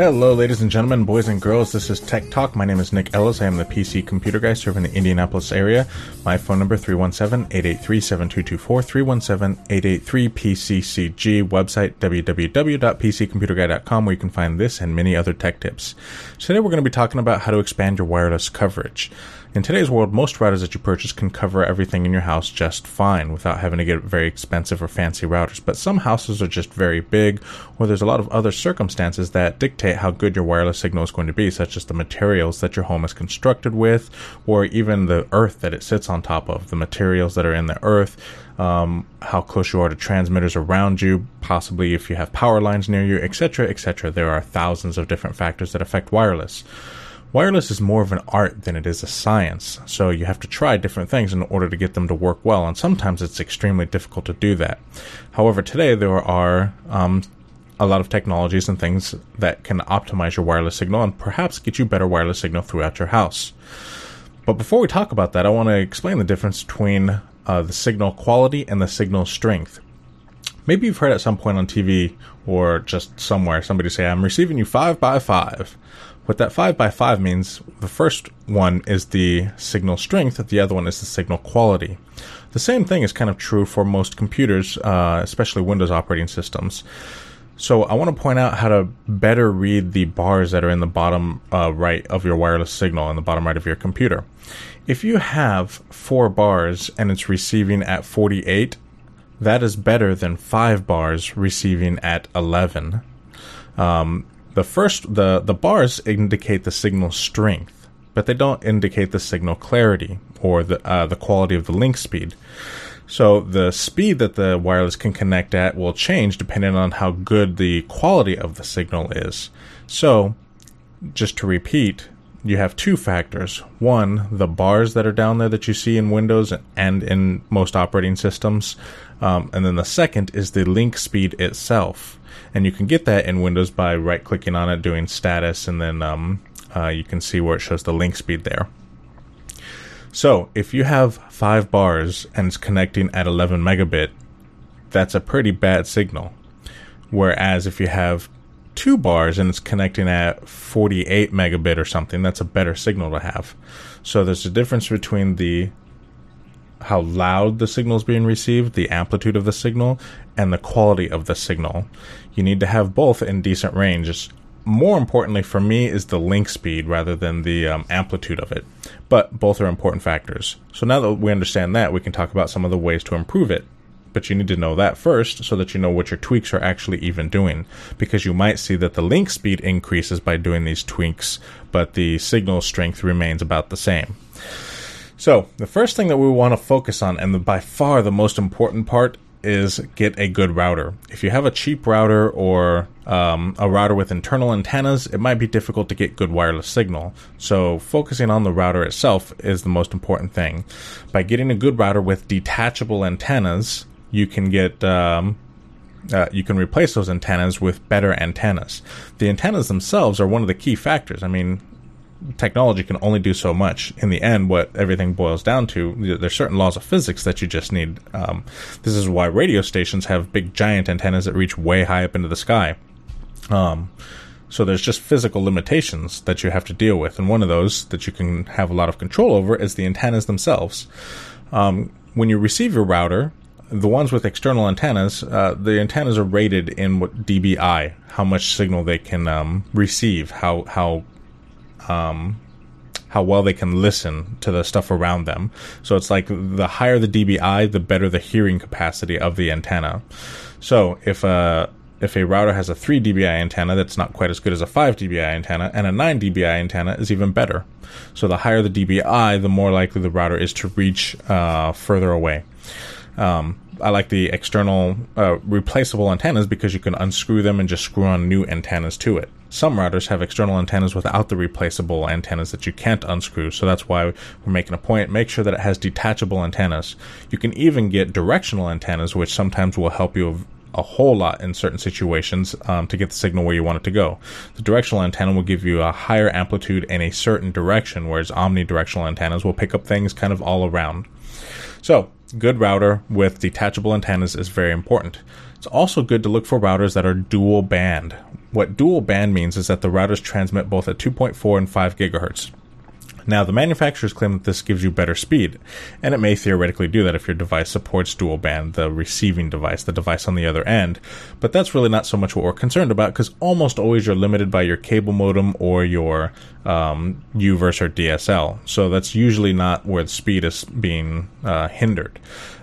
Hello, ladies and gentlemen, boys and girls. This is Tech Talk. My name is Nick Ellis. I am the PC computer guy serving the Indianapolis area. My phone number 317-883-7224, 317-883-PCCG. Website www.pccomputerguy.com where you can find this and many other tech tips. Today we're going to be talking about how to expand your wireless coverage. In today's world, most routers that you purchase can cover everything in your house just fine without having to get very expensive or fancy routers. But some houses are just very big, or there's a lot of other circumstances that dictate how good your wireless signal is going to be, such as the materials that your home is constructed with, or even the earth that it sits on top of, the materials that are in the earth, um, how close you are to transmitters around you, possibly if you have power lines near you, etc., etc. There are thousands of different factors that affect wireless. Wireless is more of an art than it is a science, so you have to try different things in order to get them to work well, and sometimes it's extremely difficult to do that. However, today there are um, a lot of technologies and things that can optimize your wireless signal and perhaps get you better wireless signal throughout your house. But before we talk about that, I want to explain the difference between uh, the signal quality and the signal strength. Maybe you've heard at some point on TV or just somewhere somebody say, I'm receiving you 5 by 5 what that 5 by 5 means, the first one is the signal strength, the other one is the signal quality. The same thing is kind of true for most computers, uh, especially Windows operating systems. So I want to point out how to better read the bars that are in the bottom uh, right of your wireless signal in the bottom right of your computer. If you have four bars and it's receiving at 48, that is better than five bars receiving at 11. Um, the first the the bars indicate the signal strength, but they don't indicate the signal clarity or the uh, the quality of the link speed. So the speed that the wireless can connect at will change depending on how good the quality of the signal is. So, just to repeat, you have two factors. One, the bars that are down there that you see in Windows and in most operating systems. Um, and then the second is the link speed itself and you can get that in Windows by right clicking on it, doing status, and then um, uh, you can see where it shows the link speed there. So if you have five bars and it's connecting at 11 megabit, that's a pretty bad signal. Whereas if you have two bars and it's connecting at 48 megabit or something, that's a better signal to have. So there's a difference between the how loud the signal is being received, the amplitude of the signal, and the quality of the signal. You need to have both in decent range. More importantly for me is the link speed rather than the um, amplitude of it. But both are important factors. So now that we understand that, we can talk about some of the ways to improve it. But you need to know that first so that you know what your tweaks are actually even doing. Because you might see that the link speed increases by doing these tweaks, but the signal strength remains about the same. So, the first thing that we want to focus on, and the, by far the most important part, is get a good router. If you have a cheap router or um, a router with internal antennas, it might be difficult to get good wireless signal. So, focusing on the router itself is the most important thing. By getting a good router with detachable antennas, you can get um, uh, you can replace those antennas with better antennas. The antennas themselves are one of the key factors. I mean, technology can only do so much. In the end, what everything boils down to, there's certain laws of physics that you just need. Um, this is why radio stations have big giant antennas that reach way high up into the sky. Um, so there's just physical limitations that you have to deal with, and one of those that you can have a lot of control over is the antennas themselves. Um, when you receive your router, the ones with external antennas, uh, the antennas are rated in what dBi, how much signal they can um, receive, how how um, how well they can listen to the stuff around them. So it's like the higher the dBi, the better the hearing capacity of the antenna. So if a if a router has a 3 dBi antenna, that's not quite as good as a 5 dBi antenna, and a 9 dBi antenna is even better. So the higher the dBi, the more likely the router is to reach uh, further away. Um, I like the external uh, replaceable antennas because you can unscrew them and just screw on new antennas to it. Some routers have external antennas without the replaceable antennas that you can't unscrew, so that's why we're making a point. Make sure that it has detachable antennas. You can even get directional antennas, which sometimes will help you a whole lot in certain situations um, to get the signal where you want it to go. The directional antenna will give you a higher amplitude in a certain direction, whereas omnidirectional antennas will pick up things kind of all around. So, good router with detachable antennas is very important. It's also good to look for routers that are dual band. What dual band means is that the routers transmit both at 2.4 and 5 gigahertz. Now, the manufacturers claim that this gives you better speed, and it may theoretically do that if your device supports dual band, the receiving device, the device on the other end. But that's really not so much what we're concerned about because almost always you're limited by your cable modem or your um, UVerse or DSL. So that's usually not where the speed is being uh, hindered.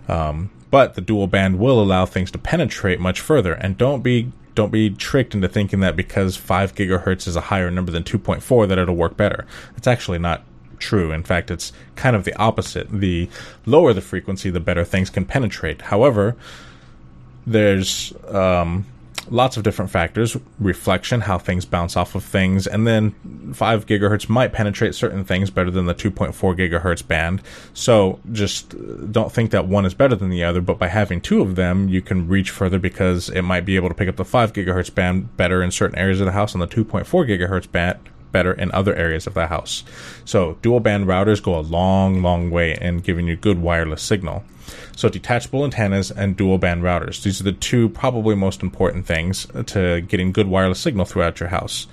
Um, but the dual band will allow things to penetrate much further, and don't be don't be tricked into thinking that because 5 gigahertz is a higher number than 2.4 that it'll work better. It's actually not true. In fact, it's kind of the opposite. The lower the frequency, the better things can penetrate. However, there's um, lots of different factors reflection, how things bounce off of things, and then 5 gigahertz might penetrate certain things better than the 2.4 gigahertz band. So just uh, don't think that one is better than the other, but by having two of them, you can reach further because it might be able to pick up the 5 gigahertz band better in certain areas of the house and the 2.4 gigahertz band better in other areas of the house. So dual band routers go a long, long way in giving you good wireless signal. So detachable antennas and dual band routers. These are the two probably most important things to getting good wireless signal throughout your house.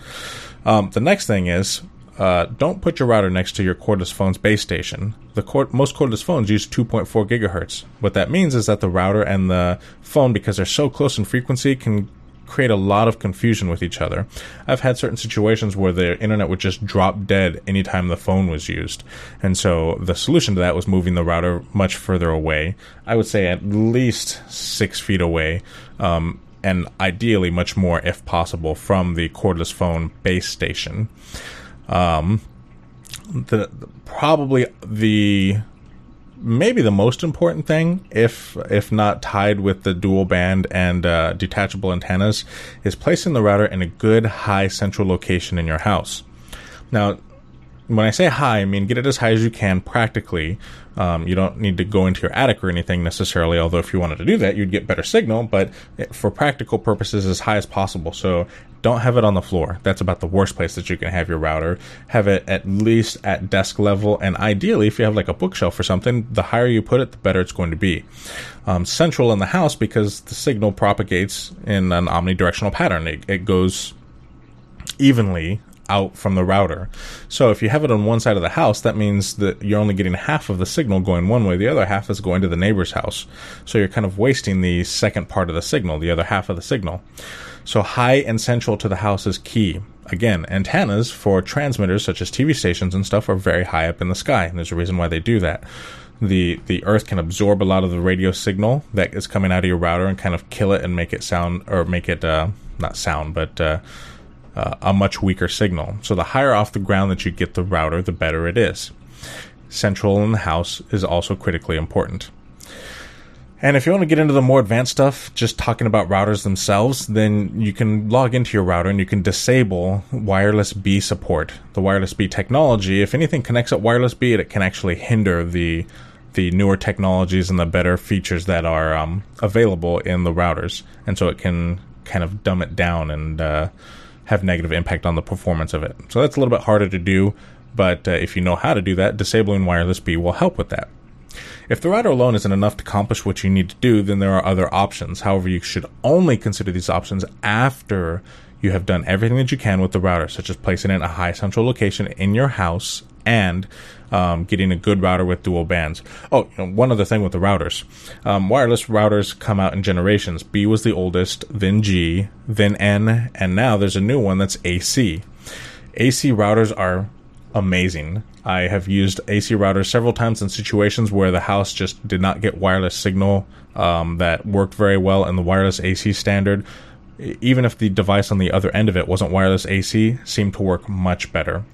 Um, the next thing is uh, don't put your router next to your cordless phone's base station. The cord- most cordless phones use 2.4 gigahertz. What that means is that the router and the phone, because they're so close in frequency, can create a lot of confusion with each other. I've had certain situations where the internet would just drop dead anytime the phone was used. And so the solution to that was moving the router much further away. I would say at least six feet away. Um, and ideally much more if possible from the cordless phone base station. Um, the probably the maybe the most important thing, if if not tied with the dual band and uh, detachable antennas, is placing the router in a good high central location in your house. Now, when I say high, I mean get it as high as you can practically. Um, you don't need to go into your attic or anything necessarily, although if you wanted to do that, you'd get better signal, but for practical purposes, as high as possible. So don't have it on the floor. That's about the worst place that you can have your router. Have it at least at desk level, and ideally, if you have like a bookshelf or something, the higher you put it, the better it's going to be. Um, central in the house because the signal propagates in an omnidirectional pattern. It, it goes evenly out from the router. So if you have it on one side of the house, that means that you're only getting half of the signal going one way, the other half is going to the neighbor's house. So you're kind of wasting the second part of the signal, the other half of the signal. So high and central to the house is key. Again, antennas for transmitters such as TV stations and stuff are very high up in the sky, and there's a reason why they do that. The the earth can absorb a lot of the radio signal that is coming out of your router and kind of kill it and make it sound or make it uh, not sound, but uh, uh, a much weaker signal. So the higher off the ground that you get the router, the better it is. Central in the house is also critically important. And if you want to get into the more advanced stuff, just talking about routers themselves, then you can log into your router and you can disable wireless B support. The wireless B technology, if anything connects at wireless B, it can actually hinder the the newer technologies and the better features that are um, available in the routers, and so it can kind of dumb it down and uh, have negative impact on the performance of it. So that's a little bit harder to do, but uh, if you know how to do that, disabling wireless B will help with that. If the router alone isn't enough to accomplish what you need to do, then there are other options. However, you should only consider these options after you have done everything that you can with the router, such as placing it in a high central location in your house and um, getting a good router with dual bands. Oh, you know, one other thing with the routers. Um, wireless routers come out in generations. B was the oldest, then G, then N, and now there's a new one that's AC. AC routers are amazing. I have used AC routers several times in situations where the house just did not get wireless signal um, that worked very well in the wireless AC standard. Even if the device on the other end of it wasn't wireless AC, seemed to work much better.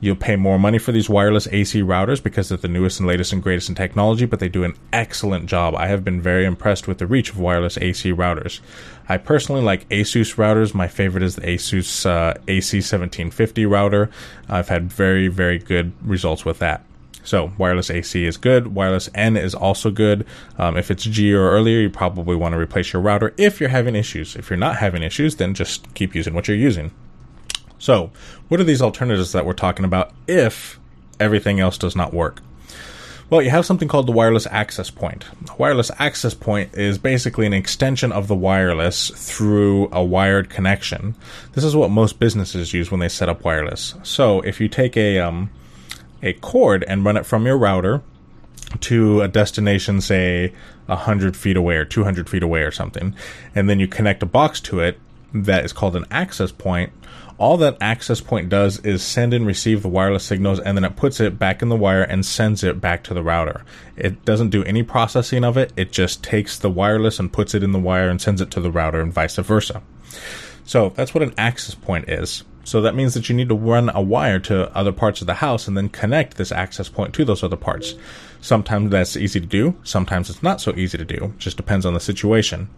You'll pay more money for these wireless AC routers because they're the newest and latest and greatest in technology, but they do an excellent job. I have been very impressed with the reach of wireless AC routers. I personally like Asus routers. My favorite is the Asus uh, AC1750 router. I've had very, very good results with that. So wireless AC is good. Wireless N is also good. Um, if it's G or earlier, you probably want to replace your router if you're having issues. If you're not having issues, then just keep using what you're using. So, what are these alternatives that we're talking about if everything else does not work? Well, you have something called the wireless access point. Wireless access point is basically an extension of the wireless through a wired connection. This is what most businesses use when they set up wireless. So, if you take a um, a cord and run it from your router to a destination, say 100 feet away or 200 feet away or something, and then you connect a box to it that is called an access point, all that access point does is send and receive the wireless signals and then it puts it back in the wire and sends it back to the router. It doesn't do any processing of it, it just takes the wireless and puts it in the wire and sends it to the router and vice versa. So that's what an access point is. So that means that you need to run a wire to other parts of the house and then connect this access point to those other parts. Sometimes that's easy to do, sometimes it's not so easy to do. It just depends on the situation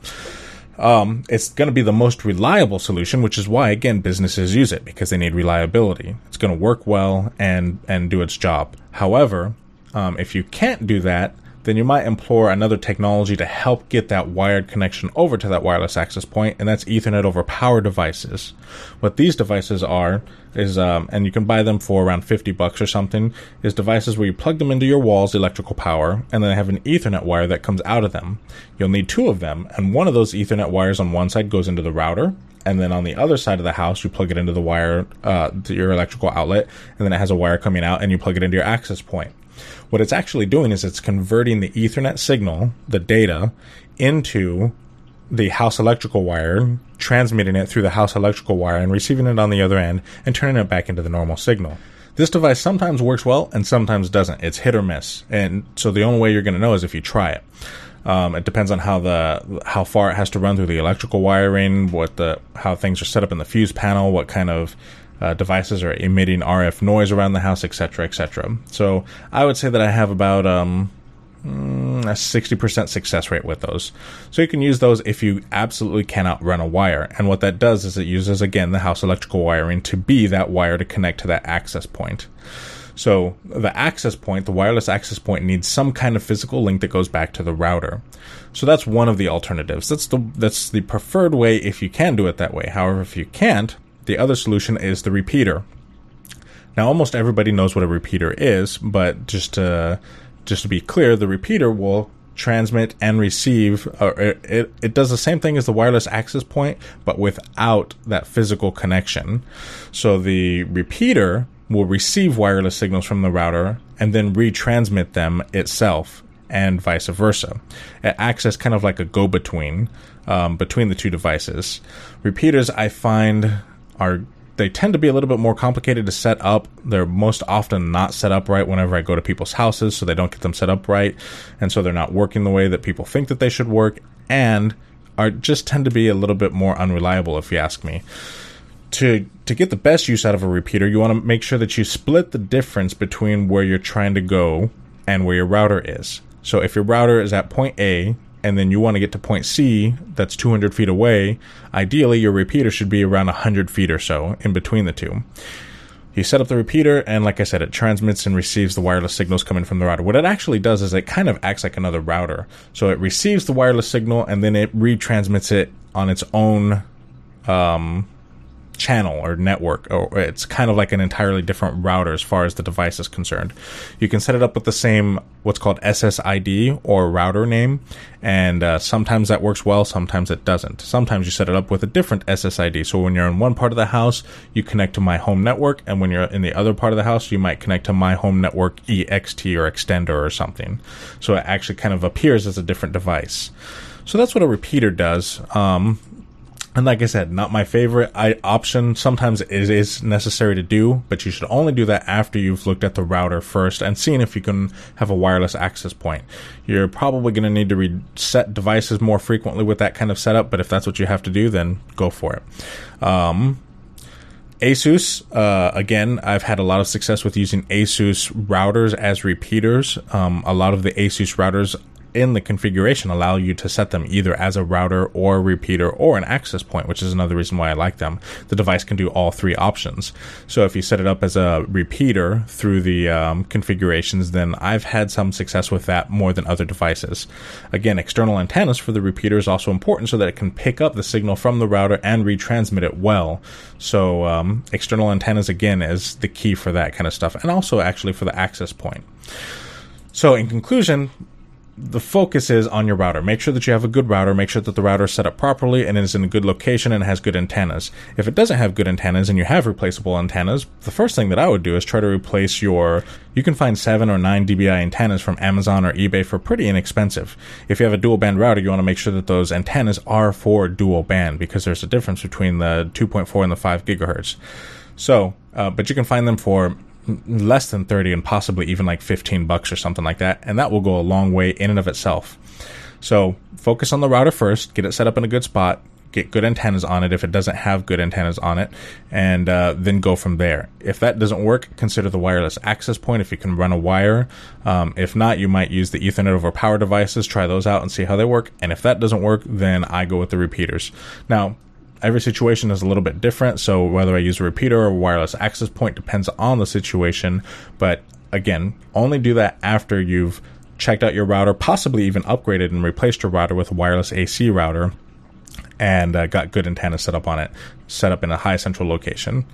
um, it's going to be the most reliable solution, which is why again businesses use it because they need reliability. It's going to work well and and do its job. However, um, if you can't do that, then you might implore another technology to help get that wired connection over to that wireless access point, and that's Ethernet over power devices. What these devices are is, um, and you can buy them for around 50 bucks or something, is devices where you plug them into your wall's electrical power, and then they have an Ethernet wire that comes out of them. You'll need two of them, and one of those Ethernet wires on one side goes into the router, and then on the other side of the house, you plug it into the wire, uh, to your electrical outlet, and then it has a wire coming out, and you plug it into your access point. What it's actually doing is it's converting the Ethernet signal, the data, into the house electrical wire, transmitting it through the house electrical wire, and receiving it on the other end, and turning it back into the normal signal. This device sometimes works well and sometimes doesn't. It's hit or miss, and so the only way you're going to know is if you try it. Um, it depends on how the how far it has to run through the electrical wiring, what the how things are set up in the fuse panel, what kind of uh, devices are emitting RF noise around the house, etc., etc. So I would say that I have about um, mm, a 60% success rate with those. So you can use those if you absolutely cannot run a wire. And what that does is it uses, again, the house electrical wiring to be that wire to connect to that access point. So the access point, the wireless access point needs some kind of physical link that goes back to the router. So that's one of the alternatives. That's the that's the preferred way if you can do it that way. However, if you can't, the other solution is the repeater. Now, almost everybody knows what a repeater is, but just to just to be clear, the repeater will transmit and receive. Uh, it it does the same thing as the wireless access point, but without that physical connection. So the repeater will receive wireless signals from the router and then retransmit them itself and vice versa. It acts as kind of like a go between um, between the two devices. Repeaters, I find, are they tend to be a little bit more complicated to set up. They're most often not set up right whenever I go to people's houses, so they don't get them set up right, and so they're not working the way that people think that they should work, and are just tend to be a little bit more unreliable, if you ask me. To to get the best use out of a repeater, you want to make sure that you split the difference between where you're trying to go and where your router is. So if your router is at point A and then you want to get to point C that's 200 feet away, ideally your repeater should be around 100 feet or so in between the two. You set up the repeater, and like I said, it transmits and receives the wireless signals coming from the router. What it actually does is it kind of acts like another router. So it receives the wireless signal and then it retransmits it on its own um, channel or network, or it's kind of like an entirely different router as far as the device is concerned. You can set it up with the same what's called SSID or router name, and uh, sometimes that works well, sometimes it doesn't. Sometimes you set it up with a different SSID. So when you're in one part of the house, you connect to my home network, and when you're in the other part of the house, you might connect to my home network EXT or extender or something. So it actually kind of appears as a different device. So that's what a repeater does. Um, and like I said, not my favorite I, option. Sometimes it is necessary to do, but you should only do that after you've looked at the router first and seen if you can have a wireless access point. You're probably going to need to reset devices more frequently with that kind of setup, but if that's what you have to do, then go for it. Um, Asus, uh, again, I've had a lot of success with using Asus routers as repeaters. Um, a lot of the Asus routers in the configuration allow you to set them either as a router or a repeater or an access point, which is another reason why I like them. The device can do all three options. So if you set it up as a repeater through the um, configurations, then I've had some success with that more than other devices. Again, external antennas for the repeater is also important so that it can pick up the signal from the router and retransmit it well. So um, external antennas again is the key for that kind of stuff, and also actually for the access point. So, in conclusion, the focus is on your router. Make sure that you have a good router. Make sure that the router is set up properly and is in a good location and has good antennas. If it doesn't have good antennas and you have replaceable antennas, the first thing that I would do is try to replace your. You can find 7 or 9 dBi antennas from Amazon or eBay for pretty inexpensive. If you have a dual band router, you want to make sure that those antennas are for dual band because there's a difference between the 2.4 and the 5 gigahertz. So, uh, but you can find them for less than 30 and possibly even like 15 bucks or something like that. And that will go a long way in and of itself. So focus on the router first, get it set up in a good spot, get good antennas on it if it doesn't have good antennas on it, and uh, then go from there. If that doesn't work, consider the wireless access point if you can run a wire. Um, if not, you might use the Ethernet over power devices, try those out and see how they work. And if that doesn't work, then I go with the repeaters. Now, every situation is a little bit different. So whether I use a repeater or a wireless access point depends on the situation. But again, only do that after you've checked out your router, possibly even upgraded and replaced your router with a wireless AC router and uh, got good antennas set up on it, set up in a high central location.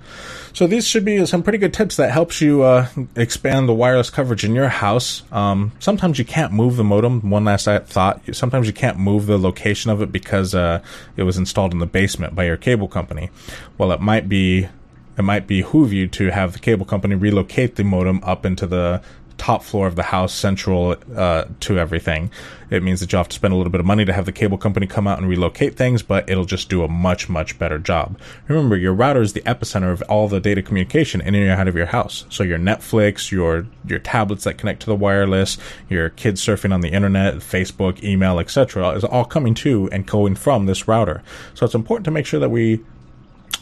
So these should be some pretty good tips that helps you uh, expand the wireless coverage in your house. Um, sometimes you can't move the modem. One last thought: sometimes you can't move the location of it because uh, it was installed in the basement by your cable company. Well, it might be it might behoove you to have the cable company relocate the modem up into the top floor of the house, central uh, to everything. It means that you have to spend a little bit of money to have the cable company come out and relocate things, but it'll just do a much, much better job. Remember, your router is the epicenter of all the data communication in and out of your house. So your Netflix, your your tablets that connect to the wireless, your kids surfing on the internet, Facebook, email, etc., is all coming to and going from this router. So it's important to make sure that we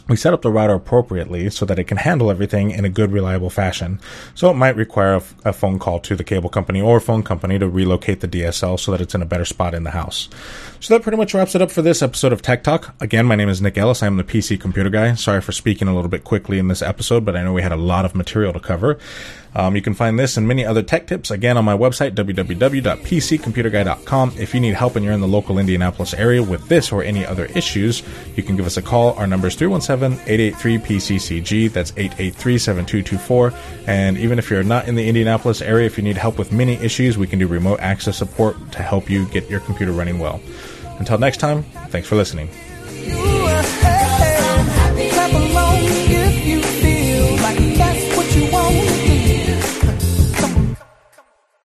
we set up the router appropriately so that it can handle everything in a good, reliable fashion. So it might require a, phone call to the cable company or phone company to relocate the DSL so that it's in a better spot in the house. So that pretty much wraps it up for this episode of Tech Talk. Again, my name is Nick Ellis. I am the PC computer guy. Sorry for speaking a little bit quickly in this episode, but I know we had a lot of material to cover. Um, you can find this and many other tech tips again on my website, www.pccomputerguy.com. If you need help and you're in the local Indianapolis area with this or any other issues, you can give us a call. Our number is 317-883-PCCG. That's 883-7224. And even if you're not in the Indianapolis area, if you need help with many issues, we can do remote access support to help you get your computer running well. Until next time, thanks for listening.